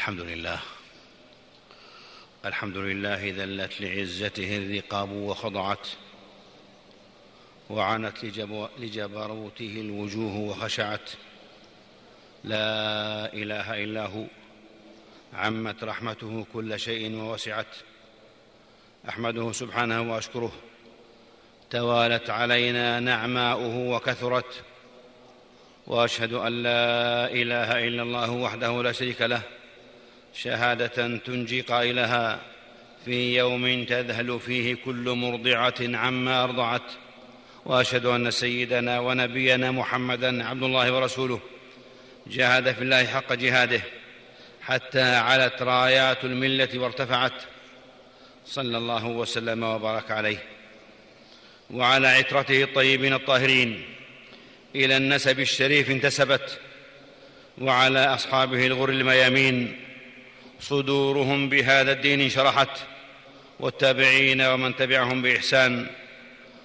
الحمد لله. الحمد لله ذلت لعزته الرقاب وخضعت وعنت لجبروته الوجوه وخشعت. لا إله إلا هو عمت رحمته كل شيء ووسعت. أحمده سبحانه وأشكره. توالت علينا نعماؤه وكثرت. وأشهد أن لا إله إلا الله وحده لا شريك له. شهادة تنجي قائلها في يوم تذهل فيه كل مرضعة عما أرضعت. وأشهد أن سيدنا ونبينا محمدا عبد الله ورسوله جاهد في الله حق جهاده حتى علت رايات الملة وارتفعت. صلى الله وسلم وبارك عليه. وعلى عترته الطيبين الطاهرين إلى النسب الشريف انتسبت. وعلى أصحابه الغر الميامين صدورهم بهذا الدين انشرحت والتابعين ومن تبعهم بإحسان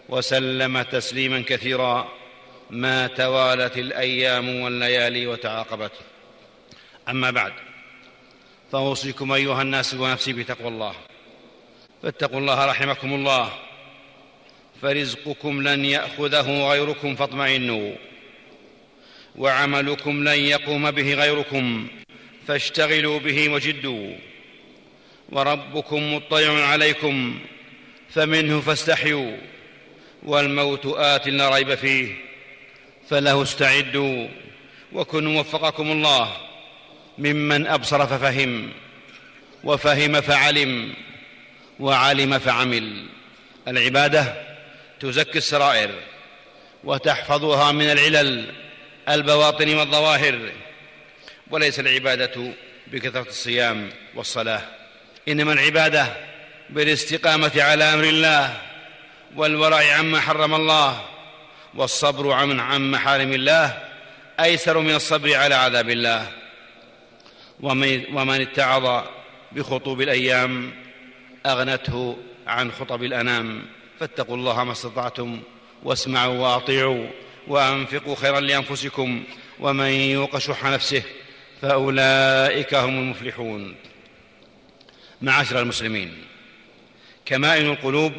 وسلم تسليما كثيرا ما توالت الأيام والليالي وتعاقبت. أما بعد فأوصيكم أيها الناس ونفسي بتقوى الله. فاتقوا الله رحمكم الله فرزقكم لن يأخذه غيركم فاطمئنوا وعملكم لن يقوم به غيركم. فاشتغلوا به وجدوا. وربكم مطلع عليكم فمنه فاستحيوا. والموت آت لا ريب فيه فله استعدوا. وكن وفقكم الله ممن أبصر ففهم وفهم فعلم وعلم فعمل. العبادة تزكي السرائر وتحفظها من العلل البواطن والظواهر. وليس العبادة بكثرة الصيام والصلاة إنما العبادة بالاستقامة على أمر الله والورع عما حرم الله والصبر عن محارم الله أيسر من الصبر على عذاب الله. ومن اتعظ بخطوب الأيام أغنته عن خطب الأنام فاتقوا الله ما استطعتم واسمعوا واطيعوا وأنفقوا خيرا لأنفسكم ومن يوق شح نفسه فأولئك هم المفلحون. معاشر المسلمين كمائن القلوب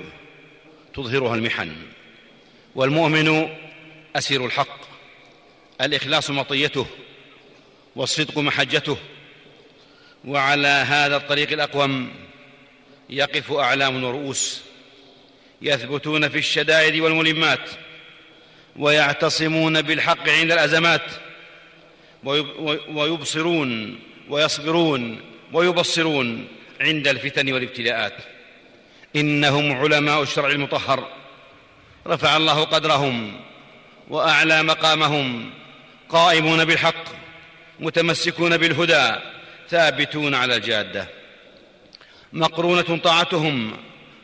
تظهرها المحن والمؤمن أسير الحق الإخلاص مطيته والصدق محجته وعلى هذا الطريق الأقوم يقف أعلام ورؤوس يثبتون في الشدائد والملمات ويعتصمون بالحق عند الأزمات ويبصرون ويصبرون ويبصرون عند الفتن والابتلاءات. إنهم علماء الشرع المطهر. رفع الله قدرهم وأعلى مقامهم. قائمون بالحق متمسكون بالهدى ثابتون على الجادة. مقرونة طاعتهم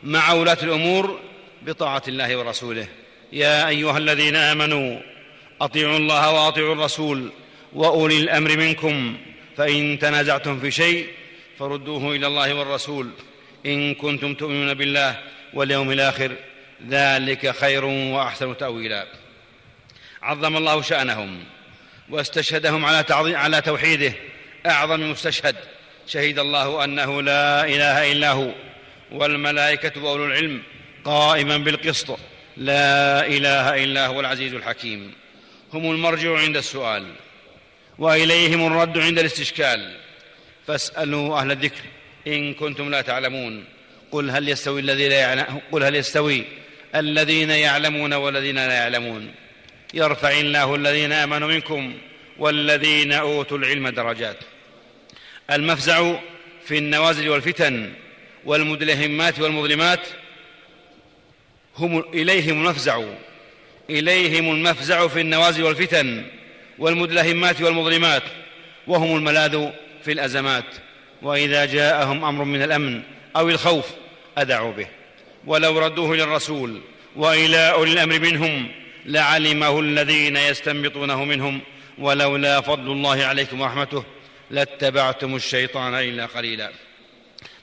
مع ولاة الأمور بطاعة الله ورسوله. يا أيها الذين آمنوا أطيعوا الله وأطيعوا الرسول. وأولي الأمر منكم فإن تنازعتم في شيء فردوه إلى الله والرسول. إن كنتم تؤمنون بالله واليوم الآخر ذلك خير وأحسن تأويلا. عظم الله شأنهم واستشهدهم على على توحيده. أعظم مستشهد شهد الله أنه لا إله إلا هو والملائكة وأولو العلم قائما بالقسط. لا إله إلا هو العزيز الحكيم. هم المرجع عند السؤال. وإليهم الرد عند الاستشكال. فاسألوا أهل الذكر إن كنتم لا تعلمون. قل هل يستوي الذين يعلم قل هل يستوي الذين يعلمون والذين لا يعلمون. يرفع الله الذين آمنوا منكم والذين أوتوا العلم درجات. المفزع في النوازل والفتن والمدلهمات والمظلمات هم إليهم المفزع. إليهم المفزع في النوازل والفتن والمدلهمات والمظلمات وهم الملاذ في الأزمات. وإذا جاءهم أمر من الأمن أو الخوف اذعوا به. ولو ردوه إلى الرسول والى اولي الامر منهم لعلمه الذين يستنبطونه منهم. ولولا فضل الله عليكم ورحمته لاتبعتم الشيطان إلا قليلا.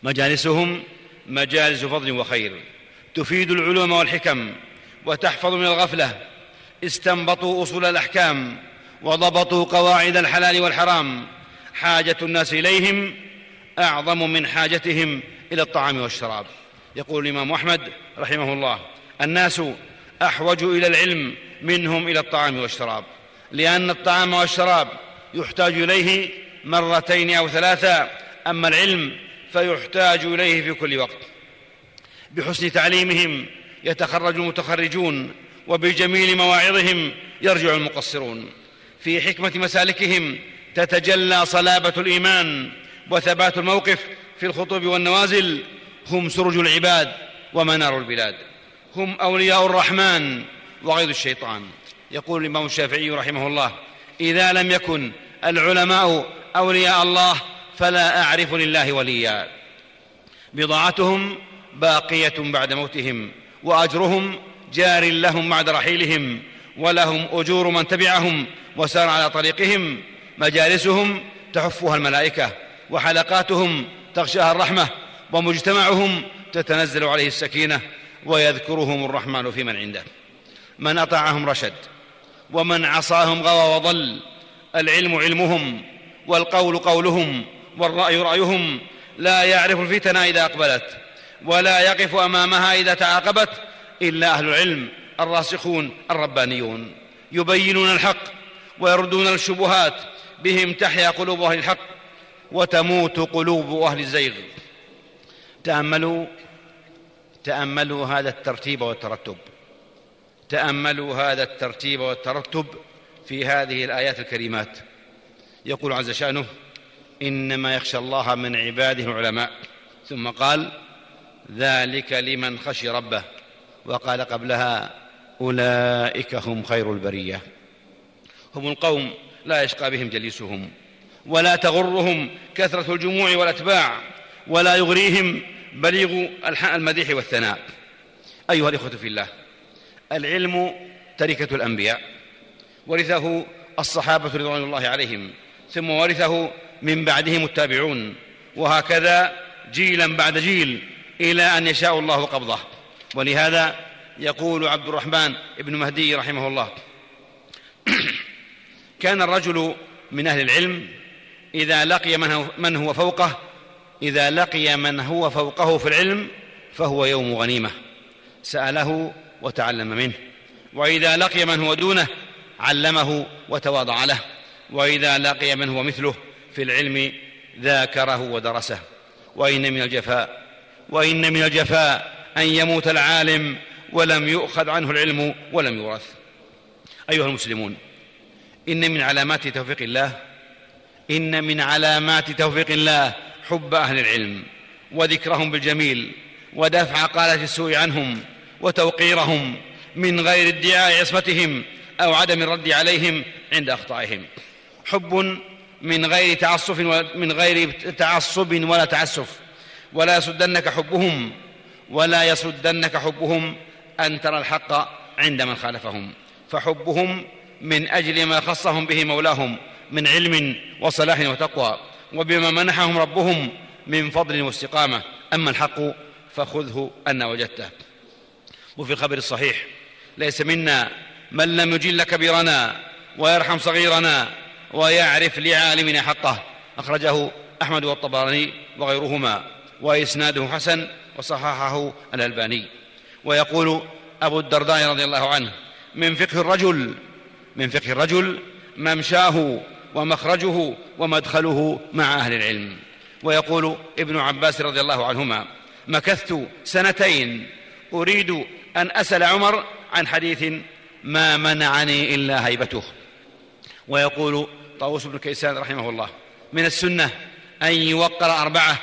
مجالسهم مجالس فضل وخير. تفيد العلوم والحكم وتحفظ من الغفلة. استنبطوا أصول الأحكام. وضبطوا قواعد الحلال والحرام. حاجة الناس إليهم أعظم من حاجتهم إلى الطعام والشراب. يقول الإمام أحمد رحمه الله الناس أحوج إلى العلم منهم إلى الطعام والشراب لأن الطعام والشراب يحتاج إليه مرتين أو ثلاثا أما العلم فيحتاج إليه في كل وقت. بحسن تعليمهم يتخرج المتخرجون وبجميل مواعظهم يرجع المقصرون. في حكمة مسالكهم تتجلى صلابة الإيمان وثبات الموقف في الخطوب والنوازل هم سرج العباد ومنار البلاد. هم أولياء الرحمن وغيظ الشيطان. يقول الإمام الشافعي رحمه الله إذا لم يكن العلماء أولياء الله فلا أعرف لله وليا. بضاعتهم باقية بعد موتهم وأجرهم جار لهم بعد رحيلهم ولهم أجور من تبعهم وسار على طريقهم مجالسهم تحفها الملائكة وحلقاتهم تغشاها الرحمة ومجتمعهم تتنزل عليه السكينة ويذكرهم الرحمن في من عنده. من أطاعهم رشد ومن عصاهم غوى وضل العلم علمهم والقول قولهم والرأي رأيهم لا يعرف الفتن إذا أقبلت ولا يقف أمامها إذا تعاقبت إلا أهل العلم الراسخون الربانيون. يبينون الحق ويردون الشبهات بهم تحيا قلوب أهل الحق وتموت قلوب أهل الزيغ. تأملوا تأملوا هذا الترتيب والترتب. تأملوا هذا الترتيب والترتب في هذه الآيات الكريمات. يقول عز شأنه إنما يخشى الله من عباده العلماء. ثم قال ذلك لمن خشي ربه. وقال قبلها أولئك هم خير البرية. هم القوم لا يشقى بهم جليسهم ولا تغرهم كثرة الجموع والأتباع ولا يغريهم بليغ المديح والثناء. أيها الإخوة في الله العلم تركة الأنبياء ورثه الصحابة رضوان الله عليهم ثم ورثه من بعدهم التابعون وهكذا جيلا بعد جيل إلى أن يشاء الله قبضه. ولهذا يقول عبد الرحمن بن مهدي رحمه الله كان الرجل من أهل العلم إذا لقي من هو فوقه إذا لقي من هو فوقه في العلم فهو يوم غنيمة. سأله وتعلم منه. وإذا لقي من هو دونه علمه وتواضع له. وإذا لقي من هو مثله في العلم ذاكره ودرسه. وإن من الجفاء وإن من الجفاء أن يموت العالم ولم يؤخذ عنه العلم ولم يورث. أيها المسلمون إن من علامات توفيق الله إن من علامات توفيق الله حب أهل العلم وذكرهم بالجميل ودفع قالة السوء عنهم وتوقيرهم من غير ادعاء عصمتهم أو عدم الرد عليهم عند أخطائهم. حب من غير تعصف من غير تعصب ولا تعسف. ولا يصدنك حبهم ولا يصدنك حبهم أن ترى الحق عند من خالفهم. فحبهم من أجل ما خصهم به مولاهم من علم وصلاح وتقوى وبما منحهم ربهم من فضل واستقامة. أما الحق فخذه أن وجدته. وفي الخبر الصحيح ليس منا من لم يجل كبيرنا ويرحم صغيرنا ويعرف لعالمنا حقه. أخرجه أحمد والطبراني وغيرهما وإسناده حسن وصححه الألباني. ويقول أبو الدرداء رضي الله عنه من فقه الرجل من فقه الرجل ممشاه ومخرجه ومدخله مع أهل العلم. ويقول ابن عباس رضي الله عنهما مكثت سنتين أريد أن أسأل عمر عن حديث ما منعني إلا هيبته. ويقول طاووس بن كيسان رحمه الله من السنة أن يوقر أربعة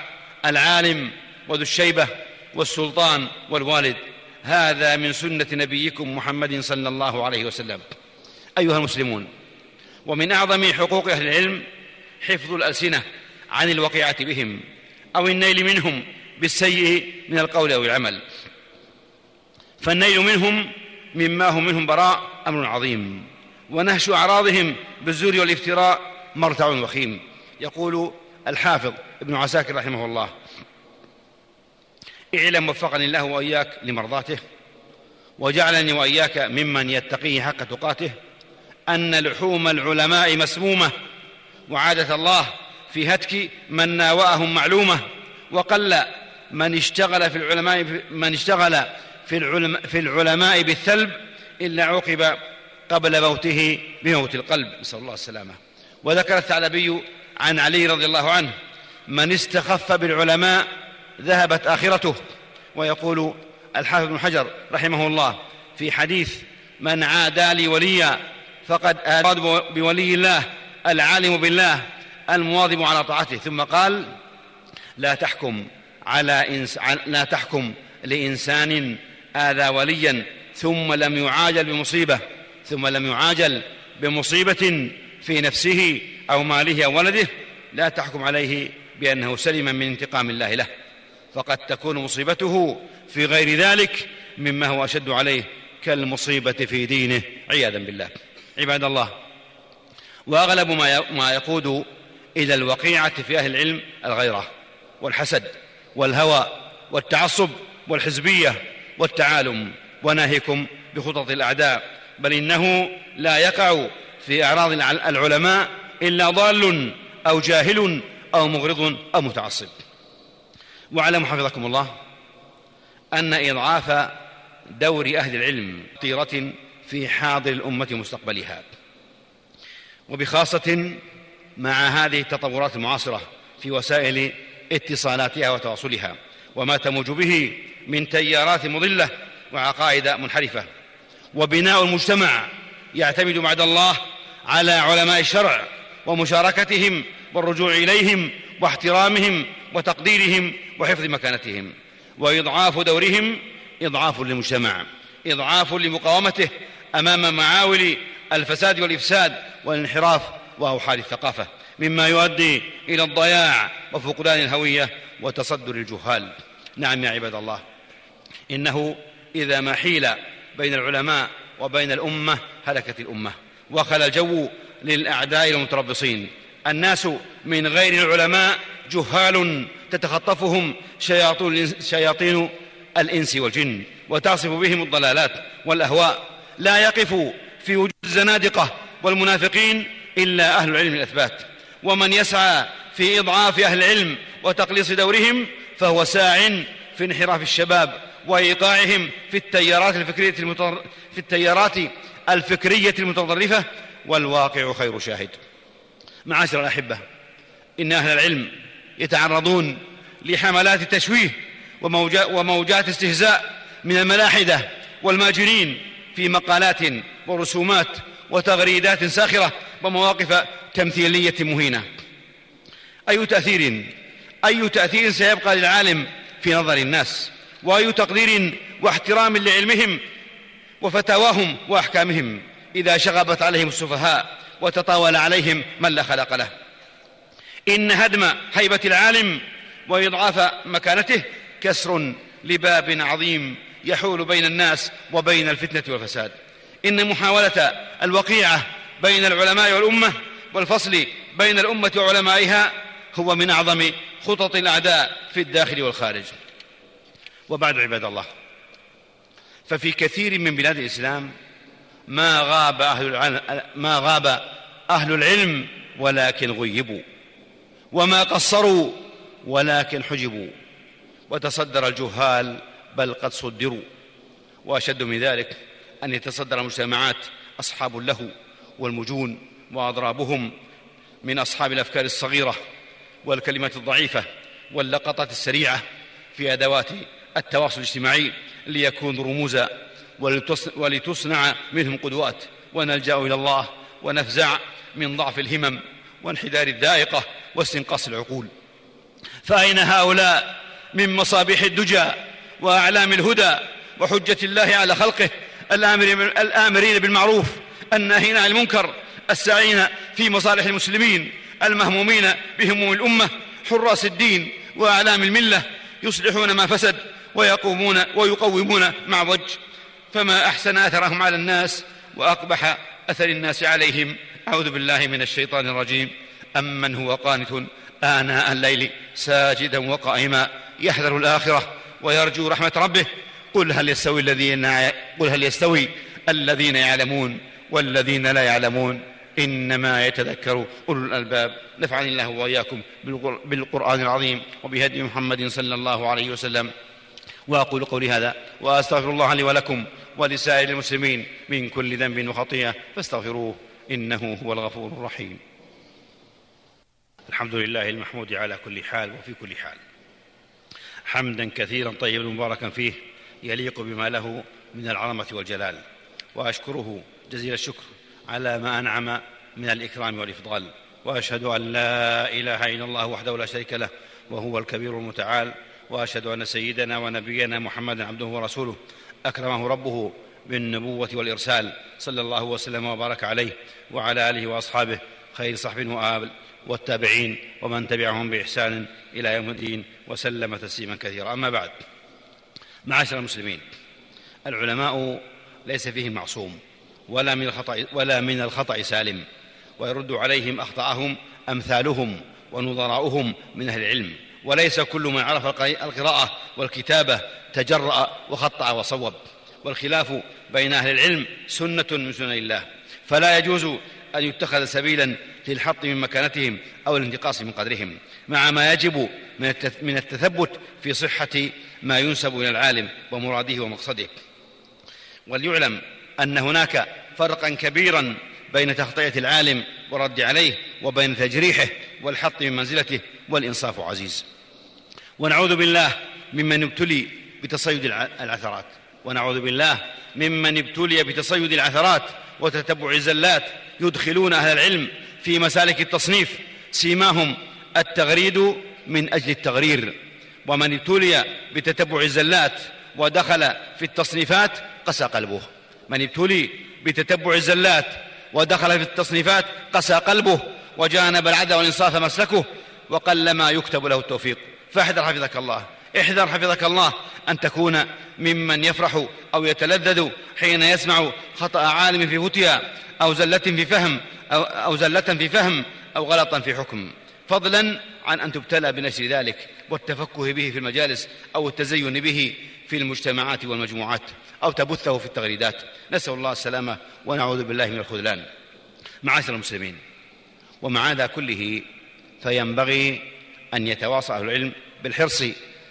العالم وذو الشيبة والسلطان والوالد. هذا من سنة نبيكم محمد صلى الله عليه وسلم. أيها المسلمون ومن أعظم حقوق أهل العلم حفظ الألسنة عن الوقيعة بهم أو النيل منهم بالسيء من القول أو العمل. فالنيل منهم مما هم منهم براء أمر عظيم ونهش أعراضهم بالزور والافتراء مرتع وخيم. يقول الحافظ ابن عساكر رحمه الله اعلم وفقني الله وإياك لمرضاته وجعلني وإياك ممن يتقيه حق تقاته أن لحوم العلماء مسمومة وعادة الله في هتك من ناوأهم معلومة وقل من اشتغل في العلماء من اشتغل في العلماء, في العلماء بالثلب إلا عوقب قبل موته بموت القلب. نسأل الله السلامة. وذكر الثعلبي عن علي رضي الله عنه من استخف بالعلماء ذهبت آخرته ويقول الحافظ بن حجر رحمه الله في حديث من عادى لي وليا فقد آد بولي الله العالم بالله المواظب على طاعته. ثم قال لا تحكم على إنس... لا تحكم لإنسان آذى وليا ثم لم يعاجل بمصيبة ثم لم يعاجل بمصيبة في نفسه أو ماله أو ولده لا تحكم عليه بأنه سلم من انتقام الله له. فقد تكون مصيبته في غير ذلك مما هو أشد عليه كالمصيبة في دينه. عياذا بالله. عباد الله وأغلب ما يقود إلى الوقيعة في أهل العلم الغيرة والحسد والهوى والتعصب والحزبية والتعالم. وناهيكم بخطط الأعداء بل إنه لا يقع في أعراض العلماء إلا ضال أو جاهل أو مغرض أو متعصب. واعلموا حفظكم الله أن إضعاف دور أهل العلم طيرة في حاضر الأمة مستقبلها. وبخاصة مع هذه التطورات المعاصرة في وسائل اتصالاتها وتواصلها وما تموج به من تيارات مضلة وعقائد منحرفة. وبناء المجتمع يعتمد بعد الله على علماء الشرع ومشاركتهم والرجوع إليهم واحترامهم وتقديرهم وحفظ مكانتهم. وإضعاف دورهم إضعاف للمجتمع إضعاف لمقاومته أمام معاول الفساد والإفساد والانحراف وأوحال الثقافة مما يؤدي إلى الضياع وفقدان الهوية وتصدر الجهال. نعم يا عباد الله إنه إذا ما حيل بين العلماء وبين الأمة هلكت الأمة وخلى الجو للأعداء المتربصين. الناس من غير العلماء جهال تتخطفهم شياطين الإنس والجن وتصف بهم الضلالات والأهواء لا يقف في وجود الزنادقة والمنافقين إلا أهل العلم الأثبات. ومن يسعى في إضعاف أهل العلم وتقليص دورهم فهو ساع في انحراف الشباب وإيقاعهم في التيارات الفكرية المتر... في التيارات الفكرية المتطرفة والواقع خير شاهد. معاشر الأحبة إن أهل العلم يتعرضون لحملات تشويه وموجات استهزاء من الملاحدة والماجرين في مقالات ورسومات وتغريدات ساخرة ومواقف تمثيلية مهينة. أي تأثير؟ أي تأثير سيبقى للعالم في نظر الناس؟ وأي تقدير واحترام لعلمهم وفتاواهم وأحكامهم إذا شغبت عليهم السفهاء وتطاول عليهم من لا خلق له؟ إن هدم هيبة العالم وإضعاف مكانته كسر لباب عظيم يحول بين الناس وبين الفتنة والفساد. إن محاولة الوقيعة بين العلماء والأمة والفصل بين الأمة وعلمائها هو من أعظم خطط الأعداء في الداخل والخارج. وبعد عباد الله ففي كثير من بلاد الإسلام ما غاب أهل العلم ما غاب أهل العلم ولكن غيبوا. وما قصروا ولكن حجبوا. وتصدر الجهال بل قد صدروا. وأشد من ذلك أن يتصدر المجتمعات أصحاب اللهو والمجون وأضرابهم من أصحاب الأفكار الصغيرة والكلمات الضعيفة واللقطات السريعة في أدوات التواصل الاجتماعي ليكونوا رموزا ولتصنع منهم قدوات. ونلجأ إلى الله ونفزع من ضعف الهمم وانحدار الذائقة واستنقاص العقول. فأين هؤلاء من مصابيح الدجى وأعلام الهدى وحجة الله على خلقه الآمرين بالمعروف الناهين عن المنكر الساعين في مصالح المسلمين المهمومين بهموم الأمة حراس الدين وأعلام الملة يصلحون ما فسد ويقومون ويقومون مع ضج. فما أحسن أثرهم على الناس وأقبح أثر الناس عليهم؟ أعوذ بالله من الشيطان الرجيم. امن هو قانت آناء الليل ساجدا وقائما يحذر الآخرة ويرجو رحمة ربه. قل هل يستوي الذين قل هل يستوي الذين يعلمون والذين لا يعلمون؟ إنما يتذكر أولو الألباب. نفعني الله وإياكم بالقرآن العظيم وبهدي محمد صلى الله عليه وسلم. وأقول قولي هذا وأستغفر الله لي ولكم ولسائر المسلمين من كل ذنب وخطيئة فاستغفروه إنه هو الغفور الرحيم. الحمد لله المحمود على كل حال وفي كل حال. حمدا كثيرا طيبا مباركا فيه يليق بما له من العظمة والجلال. وأشكره جزيل الشكر على ما أنعم من الإكرام والإفضال. وأشهد أن لا إله إلا الله وحده لا شريك له وهو الكبير المتعال. وأشهد أن سيدنا ونبينا محمدا عبده ورسوله. أكرمه ربه بالنبوة والإرسال. صلى الله وسلم وبارك عليه وعلى آله وأصحابه خير صحب وآبل والتابعين ومن تبعهم بإحسان إلى يوم الدين وسلم تسليما كثيرا. أما بعد معاشر المسلمين العلماء ليس فيهم معصوم ولا من الخطأ ولا من الخطأ سالم ويرد عليهم أخطأهم أمثالهم ونظراؤهم من أهل العلم. وليس كل من عرف القراءة والكتابة تجرأ وخطأ وصوب. والخلاف بين أهل العلم سنة من سنن الله. فلا يجوز أن يتخذ سبيلا للحط من مكانتهم أو الانتقاص من قدرهم مع ما يجب من التثبت في صحة ما ينسب إلى العالم ومراده ومقصده. وليعلم أن هناك فرقا كبيرا بين تخطئة العالم والرد عليه وبين تجريحه والحط من منزلته والإنصاف عزيز. ونعوذ بالله ممن ابتلي بتصيد العثرات. ونعوذ بالله ممن ابتلي بتصيد العثرات وتتبع الزلات يدخلون أهل العلم في مسالك التصنيف سيماهم التغريد من أجل التغرير. ومن ابتلي بتتبع الزلات ودخل في التصنيفات قسى قلبه. من ابتلي بتتبع الزلات ودخل في التصنيفات قسى قلبه وجانب العدل والإنصاف مسلكه وقلما يكتب له التوفيق. فاحذر حفظك الله. احذر حفظك الله أن تكون ممن يفرح أو يتلذذ حين يسمع خطأ عالم في فتيا أو زلة في فهم أو, أو زلة في فهم أو غلطا في حكم. فضلا عن أن تبتلى بنشر ذلك والتفكه به في المجالس أو التزين به في المجتمعات والمجموعات أو تبثه في التغريدات. نسأل الله السلامة ونعوذ بالله من الخذلان. معاشر المسلمين ومع هذا كله فينبغي أن يتواصى أهل العلم بالحرص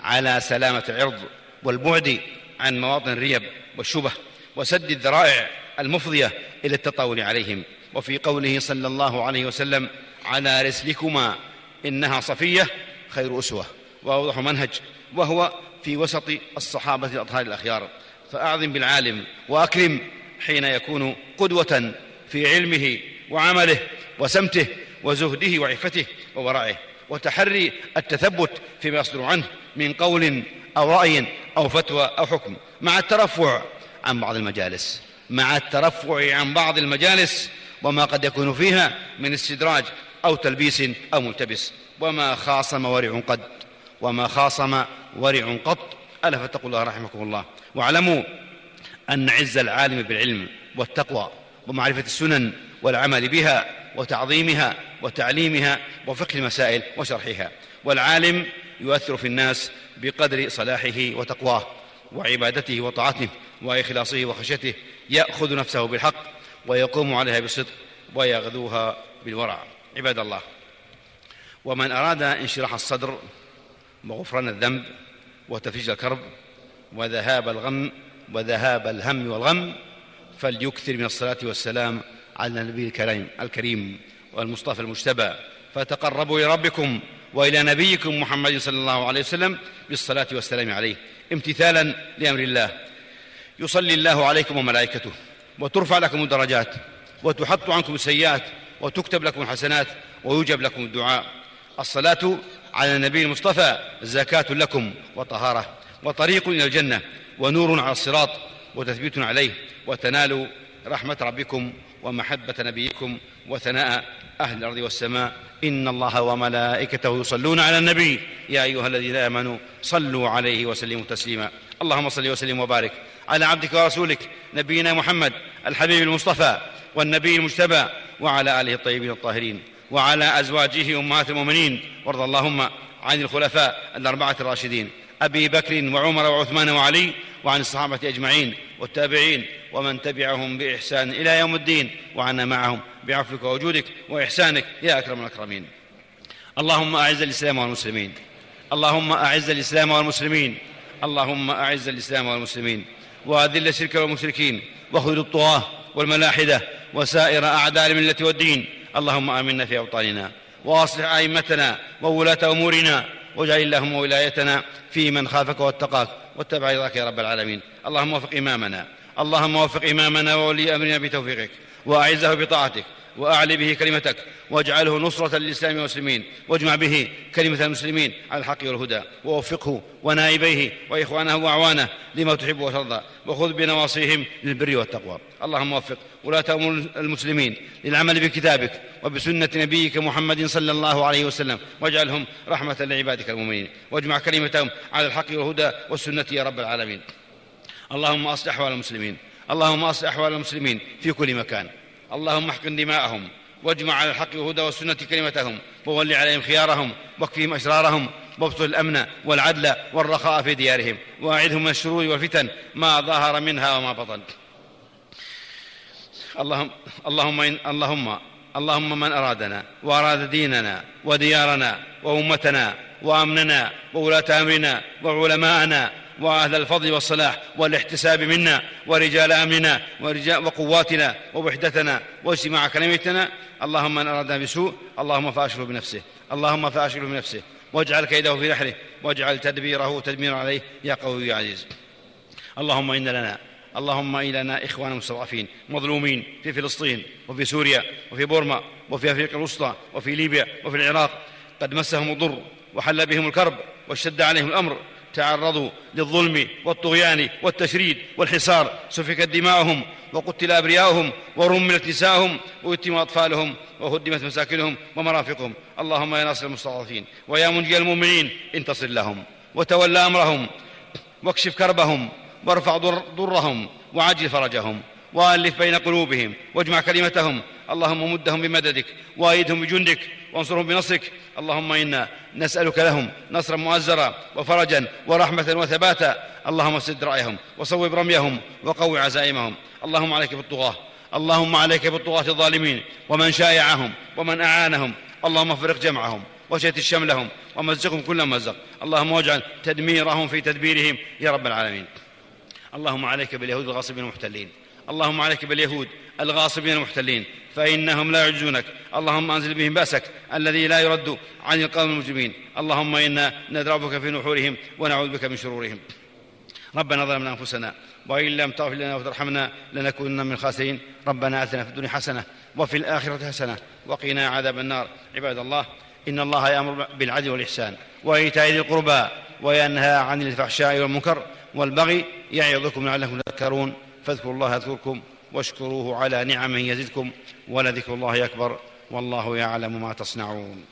على سلامة العرض والبعد عن مواطن الريب والشبه وسد الذرائع المفضية إلى التطاول عليهم. وفي قوله صلى الله عليه وسلم على رسلكما إنها صفية خير أسوة وأوضح منهج وهو في وسط الصحابة الأطهار الأخيار. فأعظم بالعالم وأكرم حين يكون قدوة في علمه وعمله وسمته وزهده وعفته وورعه. وتحري التثبت فيما يصدر عنه من قول أو رأي أو فتوى أو حكم مع الترفع عن بعض المجالس مع الترفع عن بعض المجالس وما قد يكون فيها من استدراج أو تلبيس أو ملتبس وما خاصم ورع قد وما خاصم ورع قط. ألا فاتقوا الله رحمكم الله. واعلموا أن عز العالم بالعلم والتقوى ومعرفة السنن والعمل بها وتعظيمها وتعليمها وفقه المسائل وشرحها والعالم يؤثر في الناس بقدر صلاحه وتقواه وعبادته وطاعته وإخلاصه وخشيته يأخذ نفسه بالحق ويقوم عليها بالصدق ويغذوها بالورع. عباد الله ومن أراد انشراح الصدر وغفران الذنب وتفريج الكرب وذهاب الغم وذهاب الهم والغم فليكثر من الصلاة والسلام على النبي الكريم الكريم والمصطفى المجتبى. فتقربوا إلى وإلى نبيكم محمد صلى الله عليه وسلم بالصلاة والسلام عليه. امتثالا لأمر الله. يصلي الله عليكم وملائكته وترفع لكم الدرجات وتحط عنكم السيئات وتكتب لكم الحسنات ويوجب لكم الدعاء. الصلاة على النبي المصطفى زكاة لكم وطهارة وطريق إلى الجنة ونور على الصراط وتثبيت عليه وتنال رحمة ربكم ومحبة نبيكم وثناء أهل الأرض والسماء. إن الله وملائكته يصلون على النبي. يا أيها الذين آمنوا صلوا عليه وسلموا تسليما. اللهم صل وسلم وبارك على عبدك ورسولك نبينا محمد الحبيب المصطفى والنبي المجتبى وعلى آله الطيبين الطاهرين وعلى أزواجه أمهات المؤمنين. وارض اللهم عن الخلفاء الأربعة الراشدين. أبي بكر وعمر وعثمان وعلي وعن الصحابة أجمعين والتابعين ومن تبعهم بإحسان إلى يوم الدين وعنا معهم بعفوك وجودك وإحسانك يا أكرم الأكرمين. اللهم أعز الإسلام والمسلمين. اللهم أعز الإسلام والمسلمين. اللهم أعز الإسلام والمسلمين. وأذل الشرك والمشركين. وخذل الطغاة والملاحدة. وسائر أعداء الملة والدين. اللهم آمنا في أوطاننا. وأصلح أئمتنا. وولاة أمورنا. واجعل اللهم ولايتنا في من خافك واتقاك واتبع رضاك يا رب العالمين. اللهم وفق إمامنا. اللهم وفق إمامنا وولي أمرنا بتوفيقك. وأعزه بطاعتك واعل به كلمتك واجعله نصرة للإسلام والمسلمين واجمع به كلمة المسلمين على الحق والهدى ووفقه ونائبيه وإخوانه وأعوانه لما تحب وترضى وخذ بنواصيهم للبر والتقوى. اللهم وفق ولاة أمور المسلمين للعمل بكتابك وبسنة نبيك محمد صلى الله عليه وسلم واجعلهم رحمة لعبادك المؤمنين واجمع كلمتهم على الحق والهدى والسنة يا رب العالمين. اللهم أصلح أحوال المسلمين اللهم أصلح أحوال المسلمين في كل مكان. اللهم احقن دماءهم واجمع على الحق والهدى والسنة كلمتهم وول عليهم خيارهم واكفهم أشرارهم وابطل الأمن والعدل والرخاء في ديارهم وأعذهم من الشرور والفتن ما ظهر منها وما بطن. اللهم اللهم اللهم اللهم من أرادنا وأراد ديننا وديارنا وأمتنا وأمننا وولاة أمرنا وعلماءنا وأهل الفضل والصلاح والاحتساب منا ورجال امرنا ورجال وقواتنا ووحدتنا واجتماع كلمتنا. اللهم من ارادنا بسوء اللهم فاشره بنفسه. اللهم فاشره بنفسه. واجعل كيده في نحره. واجعل تدبيره تدميرا عليه. يا قوي يا عزيز. اللهم إن لنا اللهم إن لنا إخوانا مستضعفين مظلومين في فلسطين وفي سوريا وفي بورما وفي أفريقيا الوسطى وفي ليبيا وفي العراق. قد مسهم الضر وحل بهم الكرب واشتد عليهم الأمر. تعرضوا للظلم والطغيان والتشريد والحصار سفكت دماؤهم وقتل أبرياؤهم ورملت نساءهم ويتم أطفالهم وهدمت مساكنهم ومرافقهم. اللهم يا ناصر المستضعفين ويا منجي المؤمنين انتصر لهم وتول أمرهم واكشف كربهم وارفع ضرهم وعجل فرجهم وألف بين قلوبهم واجمع كلمتهم. اللهم مدهم بمددك وأيدهم بجندك وانصرهم بنصرك. اللهم إنا نسألك لهم نصرا مؤزرا وفرجا ورحمة وثباتا. اللهم سد رأيهم وصوب رميهم وقو عزائمهم. اللهم عليك بالطغاة. اللهم عليك بالطغاة الظالمين. ومن شايعهم ومن أعانهم. اللهم افرق جمعهم وشتت شملهم ومزقهم كل مزق. اللهم واجعل تدميرهم في تدبيرهم يا رب العالمين. اللهم عليك باليهود الغاصبين المحتلين. اللهم عليك باليهود الغاصبين المحتلين فإنهم لا يعجزونك. اللهم أنزل بهم بأسك الذي لا يرد عن القوم المجرمين. اللهم إنا ندربك في نحورهم ونعوذ بك من شرورهم. ربنا ظلمنا أنفسنا وإن لم تغفر لنا وترحمنا لنكونن من الخاسرين. ربنا آتنا في الدنيا حسنة وفي الآخرة حسنة وقنا عذاب النار. عباد الله إن الله يأمر بالعدل والإحسان وإيتاء ذي القربى وينهى عن الفحشاء والمنكر والبغي يعظكم لعلكم تذكرون. فاذكروا الله يذكركم واشكروه على نعمه يزدكم ولذكر الله أكبر والله يعلم ما تصنعون